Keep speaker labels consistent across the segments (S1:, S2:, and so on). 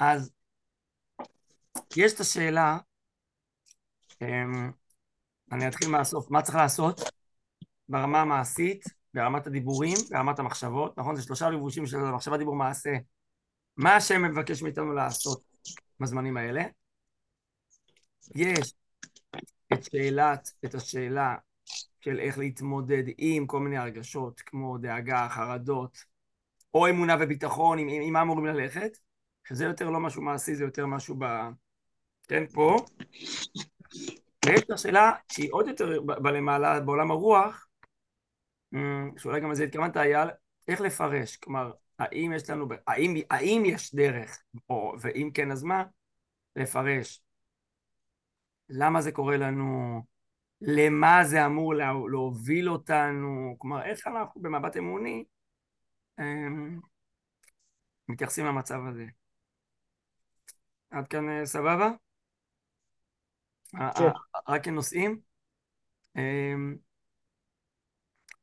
S1: אז יש את השאלה, אמ, אני אתחיל מהסוף, מה צריך לעשות ברמה המעשית, ברמת הדיבורים, ברמת המחשבות, נכון? זה שלושה לבושים של מחשבה, דיבור, מעשה. מה השם מבקש מאיתנו לעשות בזמנים האלה? יש את שאלת, את השאלה של איך להתמודד עם כל מיני הרגשות, כמו דאגה, חרדות, או אמונה וביטחון, עם, עם מה אמורים ללכת, שזה יותר לא משהו מעשי, זה יותר משהו ב... כן, פה. ויש את השאלה שהיא עוד יותר בלמעלה, בעולם הרוח, אמ, שאולי גם לזה התכוונת, אייל, איך לפרש, כלומר, האם יש לנו, האם, האם יש דרך, או, ואם כן, אז מה, לפרש. למה זה קורה לנו, למה זה אמור לה, להוביל אותנו, כלומר, איך אנחנו במבט אמוני אמ, מתייחסים למצב הזה. עד כאן אה, סבבה? כן. רק כנושאים? אמ,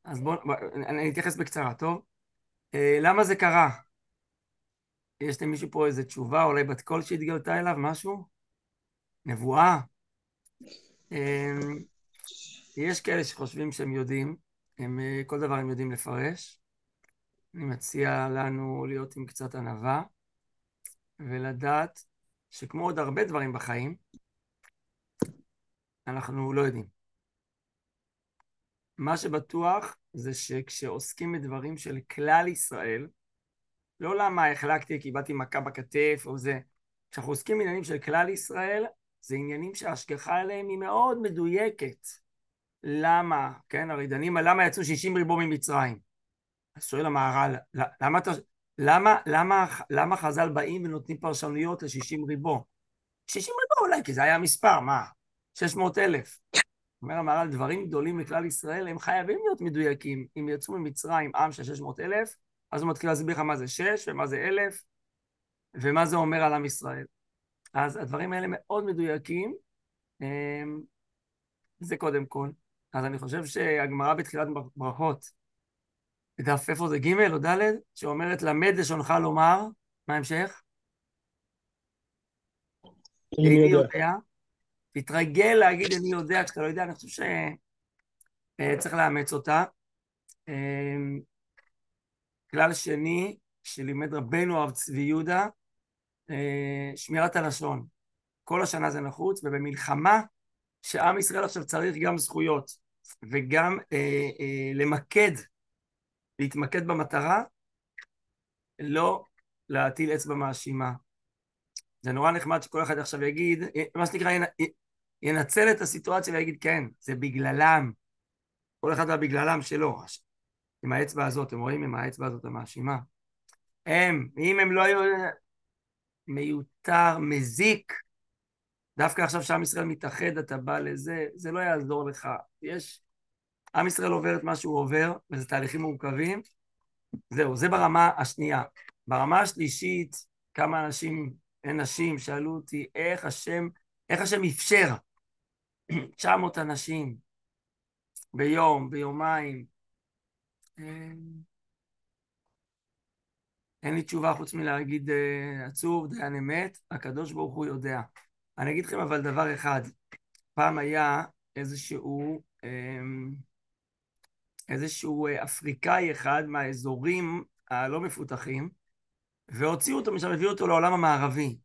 S1: אז בואו, אני אתייחס בקצרה, טוב? אה, למה זה קרה? יש למישהו פה איזה תשובה, אולי בת קול שהתגלתה אליו, משהו? נבואה? אמ, יש כאלה שחושבים שהם יודעים, הם, אה, כל דבר הם יודעים לפרש. אני מציע לנו להיות עם קצת ענווה ולדעת שכמו עוד הרבה דברים בחיים, אנחנו לא יודעים. מה שבטוח זה שכשעוסקים בדברים של כלל ישראל, לא למה החלקתי כי באתי מכה בכתף או זה, כשאנחנו עוסקים בעניינים של כלל ישראל, זה עניינים שההשגחה עליהם היא מאוד מדויקת. למה, כן, הרי דנים על למה יצאו 60 ריבו ממצרים. אז שואל המהר"ל, למה, למה, למה, למה חז"ל באים ונותנים פרשנויות ל-60 ריבו? 60 ריבו אולי, כי זה היה מספר, מה? 600 אלף. אומר המהר"ל, דברים גדולים לכלל ישראל, הם חייבים להיות מדויקים. אם יצאו ממצרים עם של 600 אלף, אז הוא מתחיל להסביר לך מה זה 6 ומה זה אלף, ומה זה אומר על עם ישראל. אז הדברים האלה מאוד מדויקים, אמ, זה קודם כל. אז אני חושב שהגמרא בתחילת ברכות, דף איפה זה ג' או ד', שאומרת למד לשונך לומר, מה ההמשך? איני יודע. תתרגל להגיד אני יודע, כשאתה לא יודע, אני חושב שצריך אה, לאמץ אותה. אמ, כלל שני שלימד רבנו הרב צבי יהודה, אה, שמירת הלשון. כל השנה זה נחוץ, ובמלחמה שעם ישראל עכשיו צריך גם זכויות וגם אה, אה, למקד, להתמקד במטרה, לא להטיל אצבע מאשימה. זה נורא נחמד שכל אחד עכשיו יגיד, מה שנקרא, ינצל את הסיטואציה ויגיד, כן, זה בגללם. כל אחד בגללם שלו. עם האצבע הזאת, אתם רואים? עם האצבע הזאת המאשימה. הם, אם הם לא היו... מיותר, מזיק. דווקא עכשיו שעם ישראל מתאחד, אתה בא לזה, זה לא יעזור לך. יש... עם ישראל עובר את מה שהוא עובר, וזה תהליכים מורכבים. זהו, זה ברמה השנייה. ברמה השלישית, כמה אנשים, נשים, שאלו אותי איך השם, איך השם אפשר 900 אנשים ביום, ביומיים. אין לי תשובה חוץ מלהגיד uh, עצוב, דיין אמת, הקדוש ברוך הוא יודע. אני אגיד לכם אבל דבר אחד, פעם היה איזשהו, um, איזשהו uh, אפריקאי אחד מהאזורים הלא מפותחים, והוציאו אותו משם, הביאו אותו לעולם המערבי.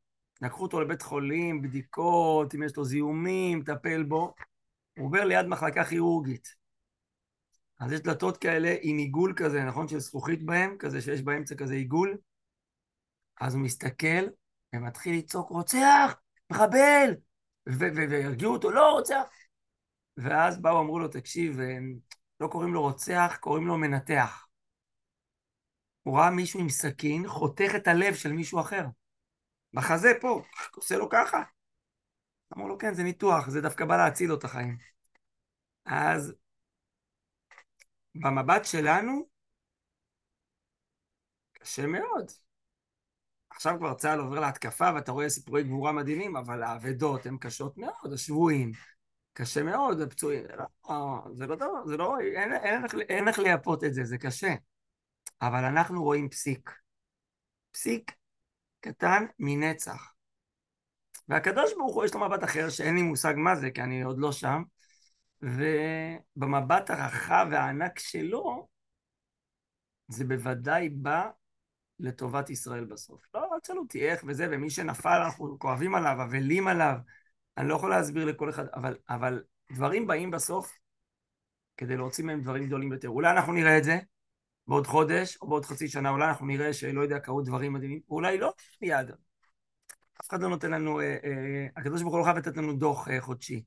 S1: לקחו אותו לבית חולים, בדיקות, אם יש לו זיהומים, טפל בו. הוא עובר ליד מחלקה כירורגית. אז יש דלתות כאלה עם עיגול כזה, נכון? של זכוכית בהם, כזה שיש באמצע כזה עיגול. אז הוא מסתכל ומתחיל לצעוק, רוצח! מחבל! והרגיעו אותו, לא רוצח! ואז באו, אמרו לו, תקשיב, לא קוראים לו רוצח, קוראים לו מנתח. הוא ראה מישהו עם סכין חותך את הלב של מישהו אחר. בחזה פה, עושה לו ככה. אמרו לו, כן, זה ניתוח, זה דווקא בא להציל לו את החיים. אז במבט שלנו, קשה מאוד. עכשיו כבר צה"ל עובר להתקפה ואתה רואה סיפורי גבורה מדהימים, אבל האבדות הן קשות מאוד, השבויים. קשה מאוד, הפצועים. לא, זה לא דבר, זה לא, אין, אין, אין, אין איך לייפות את זה, זה קשה. אבל אנחנו רואים פסיק. פסיק קטן מנצח. והקדוש ברוך הוא יש לו מבט אחר שאין לי מושג מה זה, כי אני עוד לא שם, ובמבט הרחב והענק שלו, זה בוודאי בא לטובת ישראל בסוף. לא, אל תשאלו אותי איך וזה, ומי שנפל אנחנו כואבים עליו, אבלים עליו. אני לא יכול להסביר לכל אחד, אבל, אבל דברים באים בסוף כדי להוציא מהם דברים גדולים יותר. אולי אנחנו נראה את זה בעוד חודש או בעוד חצי שנה, אולי אנחנו נראה שלא יודע, קרו דברים מדהימים, אולי לא, מיד. אף אחד לא נותן לנו, אה, אה, הקדוש ברוך הוא לא חייב לתת לנו דוח אה, חודשי.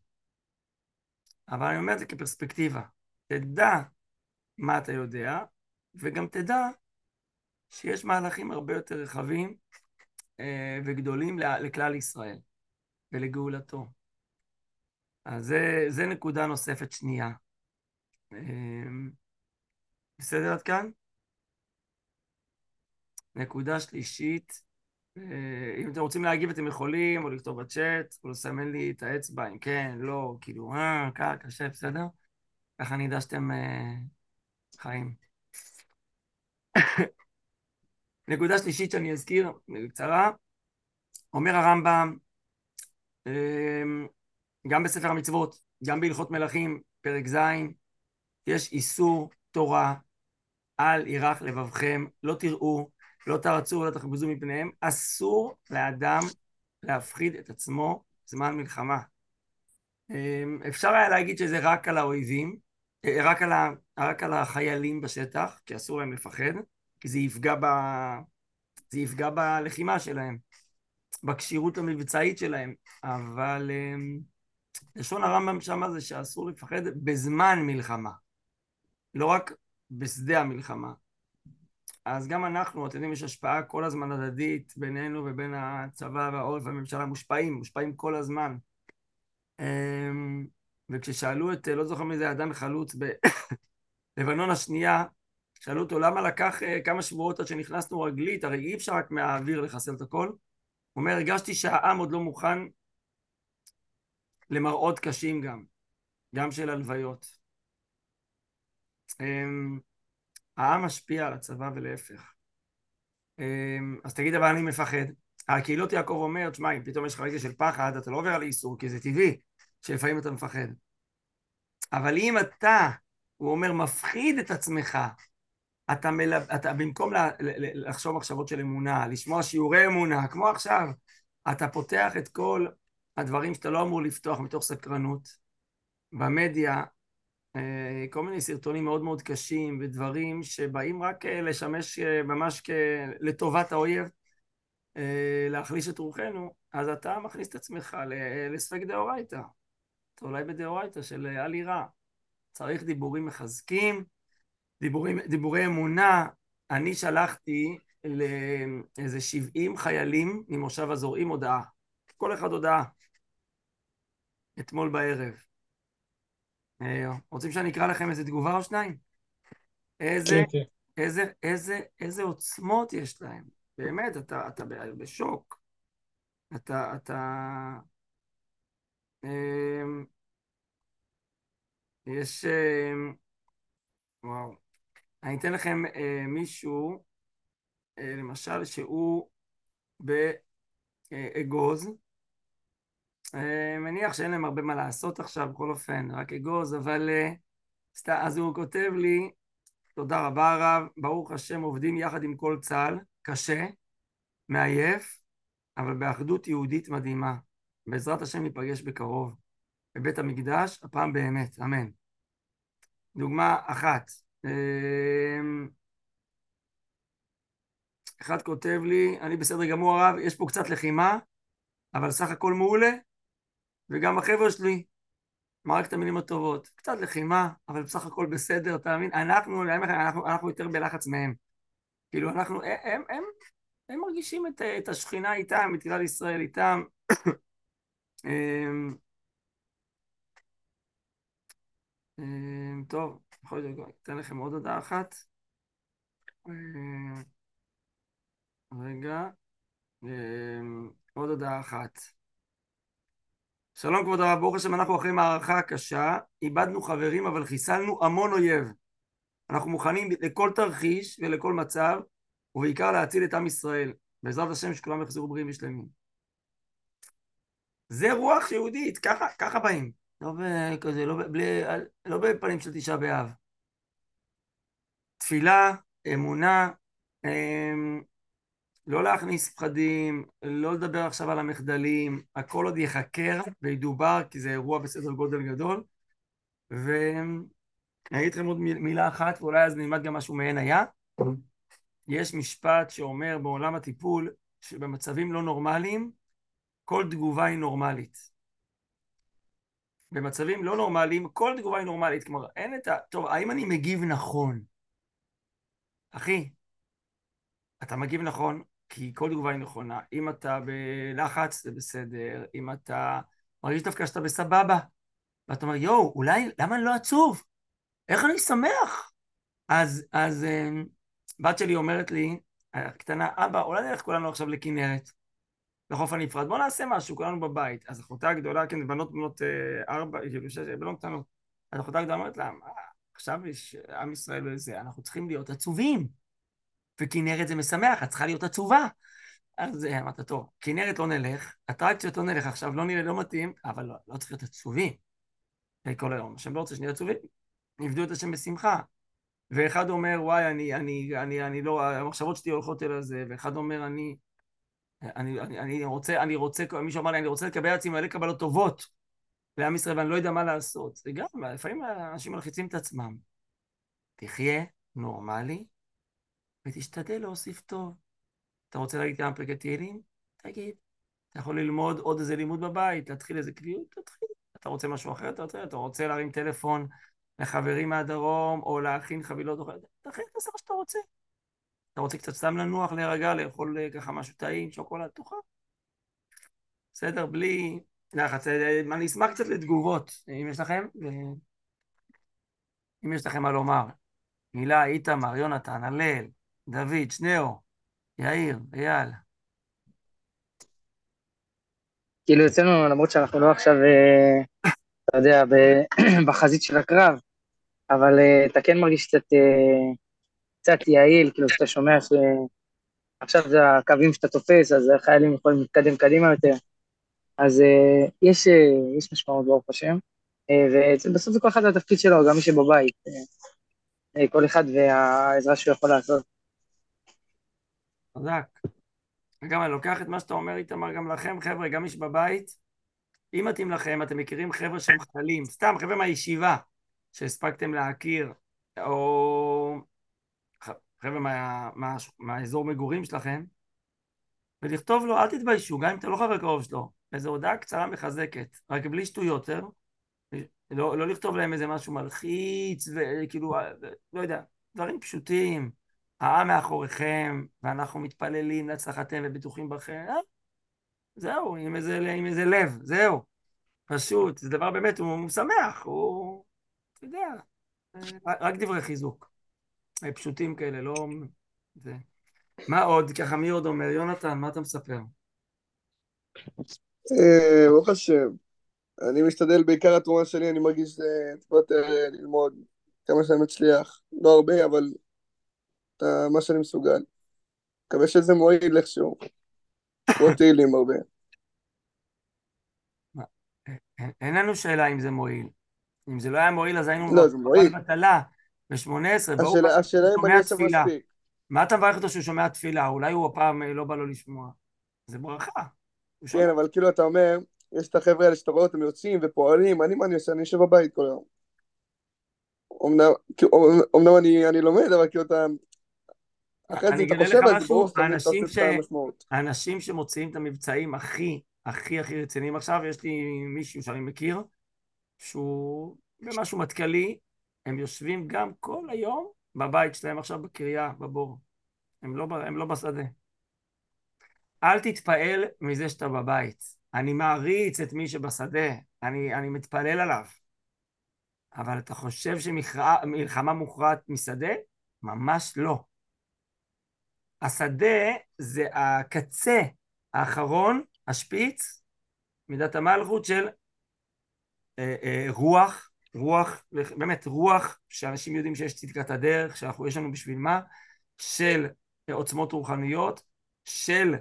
S1: אבל אני אומר את זה כפרספקטיבה. תדע מה אתה יודע, וגם תדע שיש מהלכים הרבה יותר רחבים אה, וגדולים לכלל ישראל ולגאולתו. אז זה, זה נקודה נוספת שנייה. אה, בסדר עד כאן? נקודה שלישית, אה, אם אתם רוצים להגיב אתם יכולים, או לכתוב בצ'אט, או לסמן לי את האצבע, אם כן, לא, כאילו, אה, קר, קשה, בסדר? ככה אני אדע שאתם אה, חיים. נקודה שלישית שאני אזכיר בקצרה, אומר הרמב"ם, אמ, גם בספר המצוות, גם בהלכות מלכים, פרק ז', יש איסור תורה, אל ירח לבבכם, לא תראו, לא תרצו ולא תחבזו מפניהם, אסור לאדם להפחיד את עצמו זמן מלחמה. אמ, אפשר היה להגיד שזה רק על האויבים, אה, רק על, ה, רק על החיילים בשטח, כי אסור להם לפחד, כי זה יפגע, ב... זה יפגע בלחימה שלהם, בכשירות המבצעית שלהם, אבל אמ, לשון הרמב"ם שמה זה שאסור לפחד בזמן מלחמה, לא רק בשדה המלחמה. אז גם אנחנו, אתם יודעים, יש השפעה כל הזמן הדדית בינינו ובין הצבא והעורף והממשלה, מושפעים, מושפעים כל הזמן. אמ, וכששאלו את, לא זוכר מי זה אדם חלוץ בלבנון השנייה, שאלו אותו למה לקח uh, כמה שבועות עד שנכנסנו רגלית, הרי אי אפשר רק מהאוויר לחסל את הכל. הוא אומר, הרגשתי שהעם עוד לא מוכן למראות קשים גם, גם של הלוויות. Um, העם משפיע על הצבא ולהפך. Um, אז תגיד, אבל אני מפחד. הקהילות יעקב אומר, תשמע, אם פתאום יש לך רגע של פחד, אתה לא עובר על איסור, כי זה טבעי, שלפעמים אתה מפחד. אבל אם אתה, הוא אומר, מפחיד את עצמך אתה, מלב... אתה במקום לה... לחשוב מחשבות של אמונה, לשמוע שיעורי אמונה, כמו עכשיו, אתה פותח את כל הדברים שאתה לא אמור לפתוח מתוך סקרנות. במדיה, אה, כל מיני סרטונים מאוד מאוד קשים ודברים שבאים רק אה, לשמש אה, ממש לטובת האויב, להחליש את רוחנו, אז אתה מכניס את עצמך לספק דאורייתא. אתה אולי בדאורייתא של אל יראה. צריך דיבורים מחזקים, דיבורים, דיבורי אמונה, אני שלחתי לאיזה 70 חיילים ממושב הזורעים הודעה. כל אחד הודעה. אתמול בערב. אה, רוצים שאני אקרא לכם איזה תגובה או שניים? איזה, כן, כן. איזה, איזה, איזה עוצמות יש להם. באמת, אתה, אתה בשוק. אתה, אתה... אמ, יש... אמ, וואו. אני אתן לכם אה, מישהו, אה, למשל, שהוא באגוז. אה, מניח שאין להם הרבה מה לעשות עכשיו, בכל אופן, רק אגוז, אבל אה, סת... אז הוא כותב לי, תודה רבה הרב, ברוך השם עובדים יחד עם כל צה"ל, קשה, מעייף, אבל באחדות יהודית מדהימה. בעזרת השם ניפגש בקרוב בבית המקדש, הפעם באמת, אמן. דוגמה אחת, אחד כותב לי, אני בסדר גמור הרב, יש פה קצת לחימה, אבל סך הכל מעולה, וגם החבר'ה שלי, מה את המילים הטובות, קצת לחימה, אבל בסך הכל בסדר, אתה מבין? אנחנו, אנחנו, אנחנו יותר בלחץ מהם. כאילו אנחנו, הם, הם, הם מרגישים את, את השכינה איתם, את כלל ישראל איתם. אמ, אמ, טוב. יכול להיות, אתן לכם עוד הודעה אחת. אה, רגע, אה, עוד הודעה אחת. שלום כבוד הרב, ברוך השם, אנחנו אחרי מערכה קשה, איבדנו חברים אבל חיסלנו המון אויב. אנחנו מוכנים לכל תרחיש ולכל מצב, ובעיקר להציל את עם ישראל. בעזרת השם שכולם יחזרו בריאים ושלמים. זה רוח יהודית, ככה, ככה באים. לא בכזה, לא, בלי, לא בפנים של תשעה באב. תפילה, אמונה, אמ, לא להכניס פחדים, לא לדבר עכשיו על המחדלים, הכל עוד ייחקר וידובר, כי זה אירוע בסדר גודל גדול. ואני אגיד לכם עוד מילה אחת, ואולי אז נלמד גם משהו מעין היה. יש משפט שאומר בעולם הטיפול, שבמצבים לא נורמליים, כל תגובה היא נורמלית. במצבים לא נורמליים, כל תגובה היא נורמלית. כלומר, אין את ה... טוב, האם אני מגיב נכון? אחי, אתה מגיב נכון, כי כל תגובה היא נכונה. אם אתה בלחץ, זה בסדר. אם אתה מרגיש דווקא שאתה בסבבה, ואתה אומר, יואו, אולי, למה אני לא עצוב? איך אני שמח? אז, אז אה, בת שלי אומרת לי, הקטנה, אבא, אולי נלך כולנו עכשיו לכנרת. לחוף הנפרד, בוא נעשה משהו, כולנו בבית. אז אחותה הגדולה, כן, בנות בנות אה, ארבע, כאילו שש, בנות קטנות. אז אחותה הגדולה אומרת לה, עכשיו יש עם ישראל וזה, אנחנו צריכים להיות עצובים. וכנרת זה משמח, את צריכה להיות עצובה. אז אה, אמרת, טוב, כנרת לא נלך, אטרקציות לא נלך עכשיו, לא נראה, לא מתאים, אבל לא, לא צריך להיות עצובים. כל היום. השם לא רוצה שנהיה עצובים, נבדו את השם בשמחה. ואחד אומר, וואי, אני, אני, אני, אני לא, המחשבות שלי הולכות אל הזה, ואחד אומר, אני, אני, אני, אני רוצה, אני רוצה, מישהו אמר לי, אני רוצה לקבל עצמי מלא קבלות טובות לעם ישראל, ואני לא יודע מה לעשות. זה גם, לפעמים אנשים מלחיצים את עצמם. תחיה נורמלי, ותשתדל להוסיף טוב. אתה רוצה להגיד כמה פרקי תהילים? תגיד. אתה יכול ללמוד עוד איזה לימוד בבית, להתחיל איזה קביעות? תתחיל. אתה רוצה משהו אחר? אתה רוצה, אתה רוצה להרים טלפון לחברים מהדרום, או להכין חבילות? תתחיל, תעשה מה שאתה רוצה. אתה רוצה קצת סתם לנוח, להירגע, לאכול אה, ככה משהו טעים, שוקולד, תאכל. בסדר? בלי לחץ. אה, אני אשמח קצת לתגובות, אם יש לכם, אם יש לכם מה לומר. מילה, איתמר, יונתן, הלל, דוד, שניאו, יאיר, אייל.
S2: כאילו אצלנו, למרות שאנחנו לא עכשיו, אה, אתה יודע, בחזית של הקרב, אבל אתה כן מרגיש קצת קצת יעיל, כאילו שאתה שומע שעכשיו זה הקווים שאתה תופס, אז החיילים יכולים להתקדם קדימה יותר. אז uh, יש, uh, יש משמעות ברוך השם, uh, ובסוף זה כל אחד התפקיד שלו, גם מי שבבית, כל אחד והעזרה שהוא יכול לעשות.
S1: חזק. וגם אני לוקח את מה שאתה אומר, איתמר, גם לכם, חבר'ה, גם מי שבבית, אם מתאים לכם, אתם מכירים חבר'ה שהם חיילים, סתם, חבר'ה מהישיבה, שהספקתם להכיר, או חבר'ה מה, מה, מהאזור מגורים שלכם, ולכתוב לו, אל תתביישו, גם אם אתה לא חבר קרוב שלו, איזו הודעה קצרה מחזקת, רק בלי שטויות, אה? לא, לא לכתוב להם איזה משהו מלחיץ, וכאילו, לא יודע, דברים פשוטים. העם מאחוריכם, ואנחנו מתפללים להצלחתם ובטוחים בכם. אה? זהו, עם איזה, עם איזה לב, זהו. פשוט, זה דבר באמת, הוא משמח, הוא, אתה יודע, אה, רק דברי חיזוק. פשוטים כאלה, לא... זה. מה עוד? ככה מי עוד אומר? יונתן, מה אתה מספר?
S3: אה, ברוך השם. אני משתדל, בעיקר התרומה שלי, אני מרגיש טיפה יותר ללמוד כמה שאני מצליח. לא הרבה, אבל מה שאני מסוגל. מקווה שזה מועיל איכשהו. כמו תהילים הרבה.
S1: אין לנו שאלה אם זה מועיל. אם זה לא היה מועיל, אז היינו...
S3: לא, זה מועיל.
S1: בטלה. ב-18, ברור
S3: אני עושה מספיק.
S1: מה אתה מברך אותו שהוא שומע תפילה? אולי הוא הפעם אה, לא בא לו לשמוע. זה ברכה.
S3: כן, אבל כאילו אתה אומר, יש את החבר'ה האלה שאתה רואה אותם יוצאים ופועלים, אני מה אני עושה? אני יושב בבית כל היום. אומנם, אומנם אני, אני לומד, אבל כאילו אתה... אחרי זה אתה חושב על זה, ברור שאתה המשמעות.
S1: האנשים שמוציאים את המבצעים הכי, הכי הכי רציניים עכשיו, יש לי מישהו שאני מכיר, שהוא במשהו מטכ"לי, הם יושבים גם כל היום בבית שלהם עכשיו בקריה, בבור. הם לא, הם לא בשדה. אל תתפעל מזה שאתה בבית. אני מעריץ את מי שבשדה, אני, אני מתפלל עליו. אבל אתה חושב שמלחמה מוכרעת משדה? ממש לא. השדה זה הקצה האחרון, השפיץ, מידת המלכות של אה, אה, רוח רוח, באמת רוח, שאנשים יודעים שיש צדקת הדרך, שיש לנו בשביל מה, של עוצמות רוחניות, של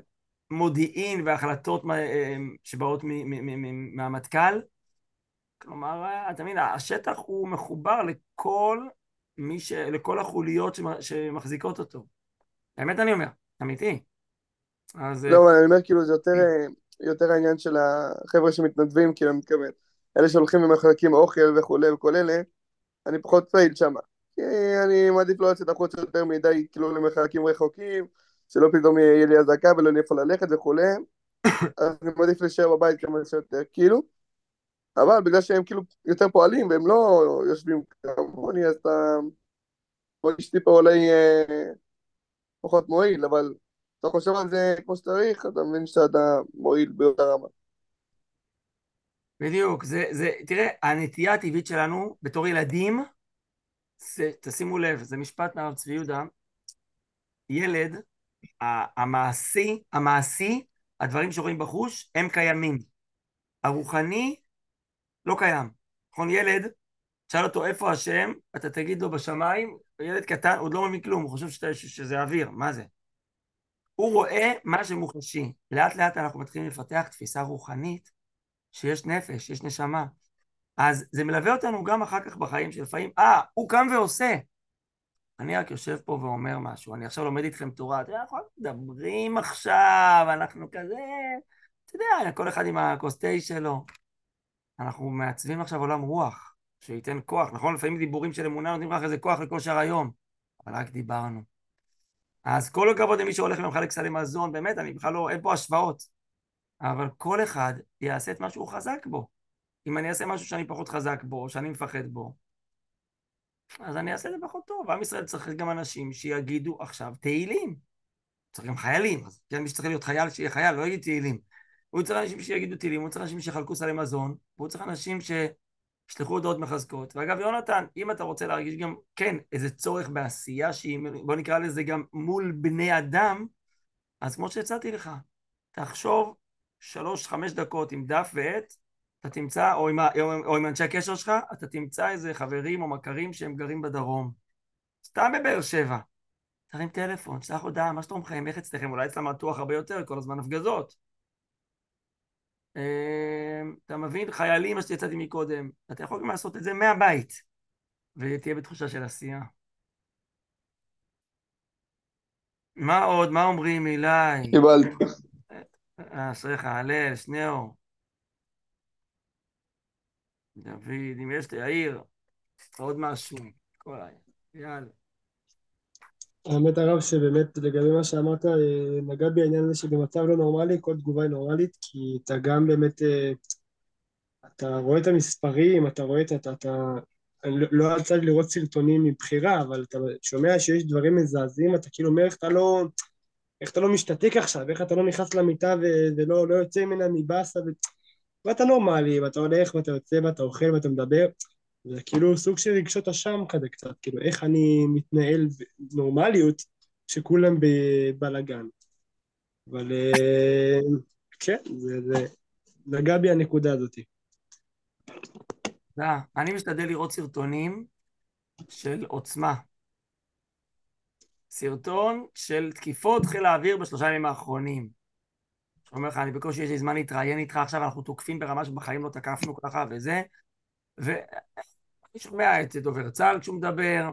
S1: מודיעין והחלטות אה, שבאות מהמטכ"ל. כלומר, אתה מבין, השטח הוא מחובר לכל מי ש... לכל החוליות שמחזיקות אותו. באמת אני אומר, אמיתי.
S3: אז... לא, אני אומר, כאילו, זה יותר, יותר העניין של החבר'ה שמתנדבים, כאילו, אני מתכוון. אלה שהולכים ומחלקים אוכל וכולי וכל אלה, אני פחות פעיל שם. אני מעדיף לא לצאת החוצה יותר מדי, כאילו, למחלקים רחוקים, שלא פתאום יהיה לי אזעקה ולא יהיה איפה ללכת וכולי, אז אני מעדיף להישאר בבית כמה שיותר, כאילו. אבל בגלל שהם כאילו יותר פועלים והם לא יושבים כמוני, אז אתה מרגיש טיפה אולי אה, פחות מועיל, אבל אתה חושב על זה כמו שצריך, אתה מבין שאתה מועיל באותה רמה.
S1: בדיוק, זה, זה, תראה, הנטייה הטבעית שלנו בתור ילדים, זה, תשימו לב, זה משפט מהרב צבי יהודה, ילד, המעשי, המעשי, הדברים שרואים בחוש, הם קיימים. הרוחני, לא קיים. נכון, ילד, תשאל אותו איפה השם, אתה תגיד לו בשמיים, ילד קטן, עוד לא מבין כלום, הוא חושב שאתה, שזה אוויר, מה זה? הוא רואה מה שמוחשי. לאט לאט אנחנו מתחילים לפתח תפיסה רוחנית שיש נפש, יש נשמה. אז זה מלווה אותנו גם אחר כך בחיים שלפעמים, אה, הוא קם ועושה. אני רק יושב פה ואומר משהו, אני עכשיו לומד איתכם תורה, אתה יודע, אנחנו מדברים עכשיו, אנחנו כזה, אתה יודע, כל אחד עם הכוס שלו. אנחנו מעצבים עכשיו עולם רוח, שייתן כוח, נכון? לפעמים דיבורים של אמונה נותנים לך איזה כוח לכושר היום, אבל רק דיברנו. אז כל הכבוד למי שהולך ומחלק סלי מזון, באמת, אני בכלל לא, אין פה השוואות. אבל כל אחד יעשה את מה שהוא חזק בו. אם אני אעשה משהו שאני פחות חזק בו, שאני מפחד בו, אז אני אעשה את זה פחות טוב. עם ישראל צריך גם אנשים שיגידו עכשיו תהילים. צריך גם חיילים, אז כן, מי שצריך להיות חייל, שיהיה חייל, לא יגיד תהילים. הוא צריך אנשים שיגידו תהילים, הוא צריך אנשים שיחלקו סלי מזון, והוא צריך אנשים שישלחו הודעות מחזקות. ואגב, יונתן, אם אתה רוצה להרגיש גם, כן, איזה צורך בעשייה שהיא, בוא נקרא לזה גם מול בני אדם, אז כמו שהצעתי לך, תחשוב שלוש, חמש דקות עם דף ועט, אתה תמצא, או עם, או עם אנשי הקשר שלך, אתה תמצא איזה חברים או מכרים שהם גרים בדרום. סתם בבאר שבע. תרים טלפון, שלח הודעה, מה שלומכם, איך אצלכם? אולי אצלם מתוח הרבה יותר, כל הזמן הפגזות. אמ, אתה מבין? חיילים, מה שיצאתי מקודם. אתה יכול גם לעשות את זה מהבית, ותהיה בתחושה של עשייה. מה עוד? מה אומרים, אילי?
S3: קיבלתי.
S1: אשריך, הלל, שניאור. דוד, אם יש ליאיר, עוד משהו. כל ה... יאללה.
S4: האמת הרב שבאמת לגבי מה שאמרת אה, נגע בי העניין הזה שבמצב לא נורמלי כל תגובה היא נורמלית כי אתה גם באמת אה, אתה רואה את המספרים אתה רואה את אתה, אתה לא, לא יצא לי לראות סרטונים מבחירה אבל אתה שומע שיש דברים מזעזעים אתה כאילו אומר אתה לא איך אתה לא משתתק עכשיו איך אתה לא נכנס למיטה ו- ולא לא יוצא ממנה מבאסה ו... ואתה נורמלי ואתה הולך ואתה יוצא ואתה אוכל ואתה מדבר זה כאילו סוג של רגשות אשם כזה קצת, כאילו איך אני מתנהל בנורמליות שכולם בבלאגן. אבל אה, כן, זה, זה נגע בי הנקודה הזאת.
S1: אני משתדל לראות סרטונים של עוצמה. סרטון של תקיפות חיל האוויר בשלושה ימים האחרונים. שאומר לך, אני בקושי יש לי זמן להתראיין איתך עכשיו, אנחנו תוקפים ברמה שבחיים לא תקפנו ככה וזה. ואני שומע את דובר צה"ל כשהוא מדבר,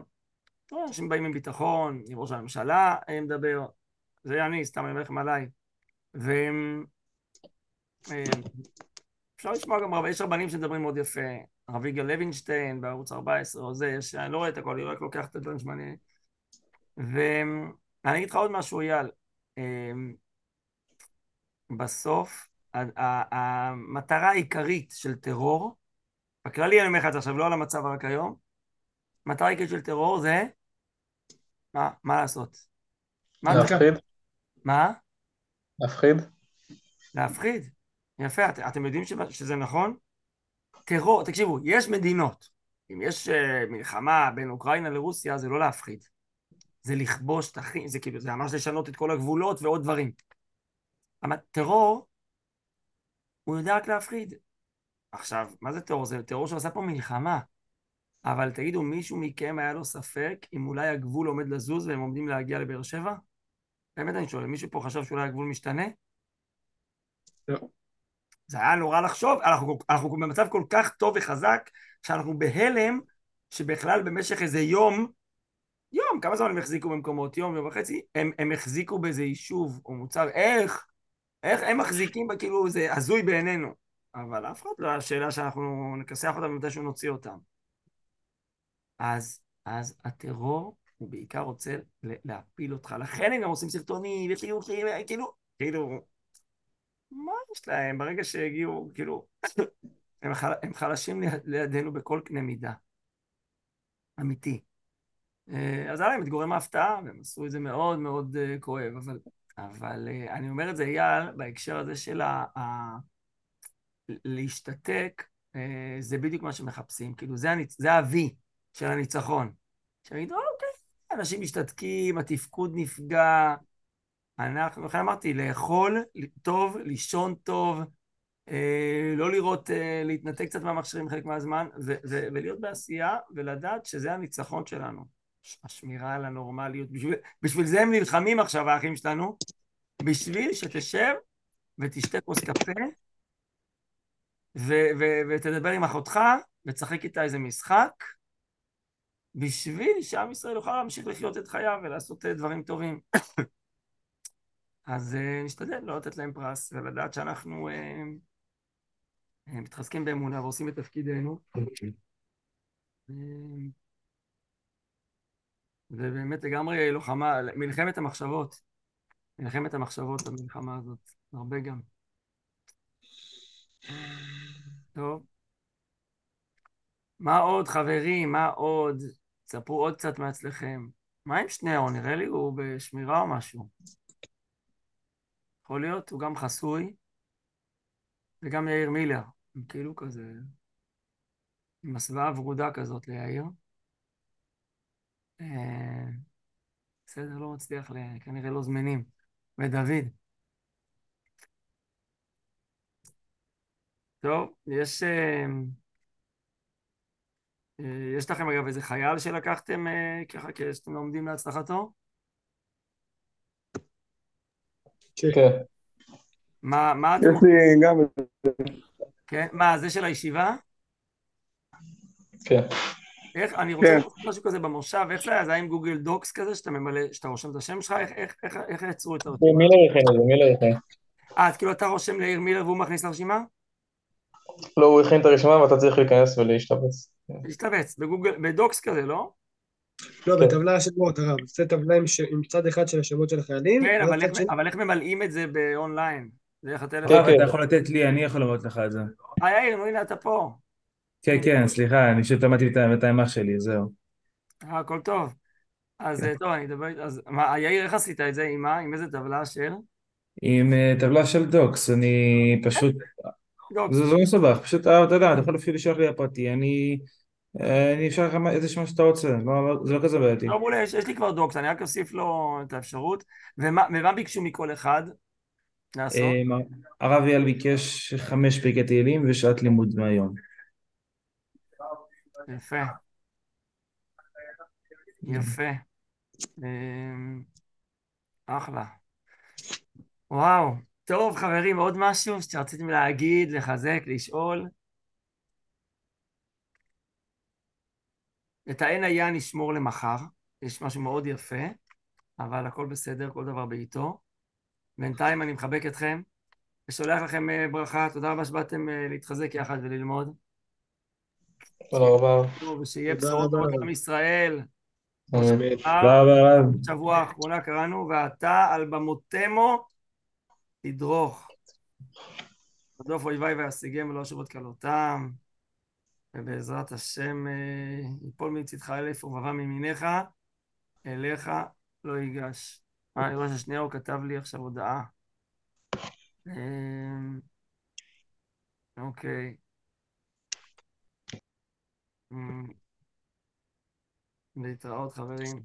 S1: אנשים באים עם ביטחון, עם ראש הממשלה מדבר, זה אני, סתם אני אומר לכם עליי. ואפשר לשמוע גם הרבה, יש רבנים שמדברים מאוד יפה, הרב יגאל לוינשטיין בערוץ 14 או זה, יש, אני לא רואה את הכל, אני רק לוקח את הדברים שמעניין. ואני אגיד לך עוד משהו, אייל. אמ, בסוף, המטרה העיקרית של טרור בכללי אני אומר לך את זה עכשיו, לא על המצב רק היום. מטרה עיקרית של טרור זה... מה? מה לעשות?
S5: להפחיד.
S1: מה?
S5: להפחיד.
S1: להפחיד. יפה, את, אתם יודעים שזה נכון? טרור, תקשיבו, יש מדינות. אם יש uh, מלחמה בין אוקראינה לרוסיה, זה לא להפחיד. זה לכבוש שטחים, זה כאילו, זה ממש לשנות את כל הגבולות ועוד דברים. אבל טרור, הוא יודע רק להפחיד. עכשיו, מה זה טרור? זה טרור שעושה פה מלחמה. אבל תגידו, מישהו מכם היה לו ספק אם אולי הגבול עומד לזוז והם עומדים להגיע לבאר שבע? באמת אני שואל, מישהו פה חשב שאולי הגבול משתנה?
S4: לא.
S1: זה היה נורא לחשוב, אנחנו, אנחנו במצב כל כך טוב וחזק, שאנחנו בהלם, שבכלל במשך איזה יום, יום, כמה זמן הם החזיקו במקומות? יום, יום וחצי, הם, הם החזיקו באיזה יישוב או מוצר, איך? איך הם מחזיקים, כאילו זה הזוי בעינינו. אבל אף אחד לא השאלה שאנחנו נכסח אותם ומתישהו נוציא אותם. אז, אז הטרור הוא בעיקר רוצה להפיל אותך. לכן הם גם עושים סרטונים, וכאילו, כאילו, כאילו, מה יש להם? ברגע שהגיעו, כאילו, הם, חל, הם חלשים לידינו בכל קנה מידה. אמיתי. אה, אז היה להם את גורם ההפתעה, והם עשו את זה מאוד מאוד אה, כואב, אבל, אבל אה, אני אומר את זה, אייל, בהקשר הזה של ה... להשתתק, זה בדיוק מה שמחפשים. כאילו, זה, הניצ... זה ה-V של הניצחון. שיגידו, אוקיי, אנשים משתתקים, התפקוד נפגע. אנחנו, לכן אמרתי, לאכול טוב, לישון טוב, אה, לא לראות, אה, להתנתק קצת מהמכשירים חלק מהזמן, ולהיות בעשייה, ולדעת שזה הניצחון שלנו. השמירה על הנורמליות. בשביל, בשביל זה הם נלחמים עכשיו, האחים שלנו, בשביל שתשב ותשתה כוס קפה, ו- ו- ותדבר עם אחותך, ותשחק איתה איזה משחק, בשביל שעם ישראל יוכל להמשיך לחיות את חייו ולעשות אה, דברים טובים. אז uh, נשתדל לא לתת להם פרס, ולדעת שאנחנו uh, מתחזקים באמונה ועושים את תפקידנו. ובאמת לגמרי לוחמה, מלחמת המחשבות. מלחמת המחשבות במלחמה הזאת. הרבה גם. טוב. מה עוד, חברים? מה עוד? תספרו עוד קצת מעצמכם. מה עם שניאור? נראה לי הוא בשמירה או משהו. יכול להיות, הוא גם חסוי, וגם יאיר מילר, הם כאילו כזה, עם הסוואה ורודה כזאת ליאיר. אה, בסדר, לא מצליח, כנראה לא זמינים. ודוד. טוב, יש... אה, אה, יש לכם אגב איזה חייל שלקחתם ככה כשאתם לומדים להצלחתו?
S4: כן.
S5: כן.
S1: מה, מה אתם...
S3: יש לי גם...
S1: כן? מה, זה של הישיבה?
S5: כן.
S1: איך, אני רוצה
S3: כן.
S1: לעשות משהו כזה במושב, איך זה היה? זה היה עם גוגל דוקס כזה, שאתה ממלא, שאתה רושם את השם שלך? איך, איך, איך, איך יצרו את הרשימה?
S5: מילר הכין את זה, מילר הכין.
S1: אה, אז כאילו אתה רושם לעיר מילר והוא מכניס לרשימה?
S5: לא, הוא הכין את הרשימה ואתה צריך להיכנס ולהשתבץ.
S1: להשתבץ, בגוגל, בדוקס כזה, לא?
S4: לא,
S5: כן.
S4: בטבלה השמות, הרב. זה טבלה עם ש- עם צד אחד של השמות של החיילים,
S1: כן, אבל איך,
S4: שני-
S1: אבל איך ממלאים את זה באונליין? דרך
S5: כן,
S1: הטלפון?
S5: כן.
S6: אתה יכול לתת לי, אני יכול לראות לך את זה.
S1: אה, יאיר, נו הנה אתה פה.
S6: כן, כן, סליחה, אני פשוט למדתי את עם אח שלי, זהו.
S1: אה, הכל טוב. אז אה, טוב, אני אדבר, איתו. אז מה, יאיר, איך עשית את זה? עם מה? עם איזה טבלה של?
S6: עם אה, טבלה של דוקס, אני פשוט,
S1: דוקס.
S6: זה לא מסובך, פשוט, אה, אתה יודע, אתה יכול אפילו לשלוח לי הפרטי, אני, אה, אני אפשר לך מה- איזה שמה שאתה רוצה, לא- לא- זה לא כזה בעייתי.
S1: לא מעולה, יש, לי כבר דוקס, אני רק אוסיף לו את האפשרות. ומה, ביקשו מכל אחד לעשות?
S6: מה- הרב אייל ביקש חמש פרקי תהילים ושעת לימוד מהיום.
S1: יפה. יפה. אמ, אחלה. וואו. טוב, חברים, עוד משהו שרציתם להגיד, לחזק, לשאול? את העין היה נשמור למחר. יש משהו מאוד יפה, אבל הכל בסדר, כל דבר בעיתו. בינתיים אני מחבק אתכם ושולח לכם אה, ברכה. תודה רבה שבאתם אה, להתחזק יחד וללמוד.
S5: תודה רבה.
S1: ושיהיה בשורות. טובות לעם ישראל.
S6: תודה רבה הרב.
S1: שבוע האחרונה קראנו, ואתה על במותמו תדרוך. רדוף אויביי ואשיגם ולא אשוב את כלותם, ובעזרת השם אה, יפול מצדך אלף ורבבה מימיניך, אליך לא ייגש. אה, אני רואה ששנייה הוא כתב לי עכשיו הודעה. אה, אוקיי. אה, להתראות חברים.